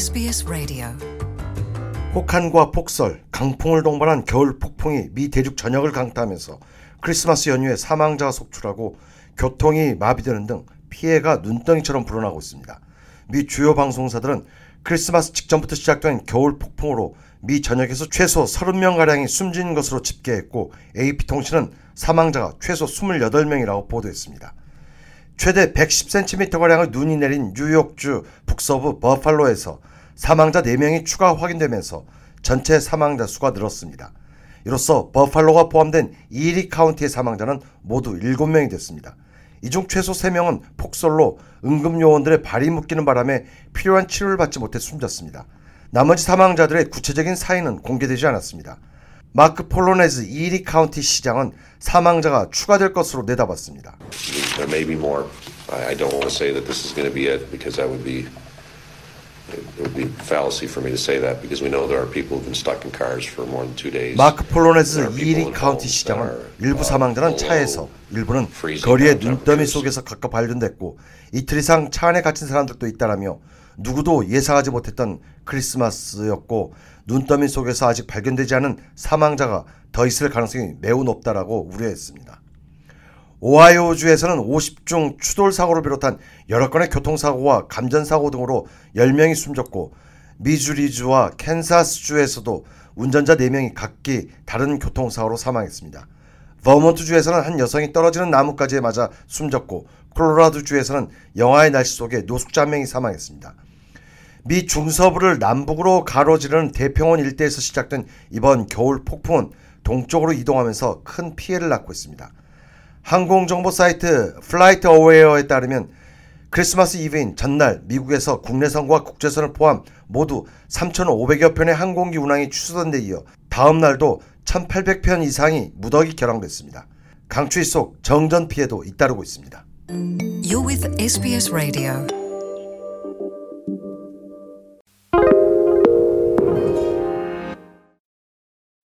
SBS Radio. 혹한과 폭설, 강풍을 동반한 겨울 폭풍이 미 대륙 전역을 강타하면서 크리스마스 연휴에 사망자가 속출하고 교통이 마비되는 등 피해가 눈덩이처럼 불어나고 있습니다. 미 주요 방송사들은 크리스마스 직전부터 시작된 겨울 폭풍으로 미 전역에서 최소 30명가량이 숨진 것으로 집계했고 AP통신은 사망자가 최소 28명이라고 보도했습니다. 최대 110cm가량의 눈이 내린 뉴욕주 북서부 버팔로에서 사망자 4명이 추가 확인되면서 전체 사망자 수가 늘었습니다. 이로써 버팔로가 포함된 이리 카운티의 사망자는 모두 7명이 됐습니다. 이 중 최소 3명은 폭설로 응급요원들의 발이 묶이는 바람에 필요한 치료를 받지 못해 숨졌습니다. 나머지 사망자들의 구체적인 사인은 공개되지 않았습니다. 마크 폴로네즈 이리 카운티 시장은 사망자가 추가될 것으로 내다봤습니다. There may be more. I, don't want to say that this is going to be it because that would be 마크 폴로네즈 There are people 이리 in 카운티 homes 시장은 일부 uh, 사망자는 차에서 일부는 거리의 눈더미. 속에서 각각 발견됐고 이틀 이상 차 안에 갇힌 사람들도 있다라며 누구도 예상하지 못했던 크리스마스였고 눈더미 속에서 아직 발견되지 않은 사망자가 더 있을 가능성이 매우 높다라고 우려했습니다. 오하이오주에서는 50중 추돌 사고를 비롯한 여러 건의 교통사고와 감전사고 등으로 10명이 숨졌고 미주리주와 캔사스주에서도 운전자 4명이 각기 다른 교통사고로 사망했습니다. 버몬트주에서는 한 여성이 떨어지는 나뭇가지에 맞아 숨졌고 콜로라도주에서는 영하의 날씨 속에 노숙자 한 명이 사망했습니다. 미 중서부를 남북으로 가로지르는 대평원 일대에서 시작된 이번 겨울 폭풍은 동쪽으로 이동하면서 큰 피해를 낳고 있습니다. 항공 정보 사이트 플라이트 어웨어에 따르면 크리스마스 이브인 전날 미국에서 국내선과 국제선을 포함 모두 3,500여 편의 항공기 운항이 취소된 데 이어 다음 날도 1,800편 이상이 무더기 결항됐습니다. 강추위 속 정전 피해도 잇따르고 있습니다. You're with SBS Radio.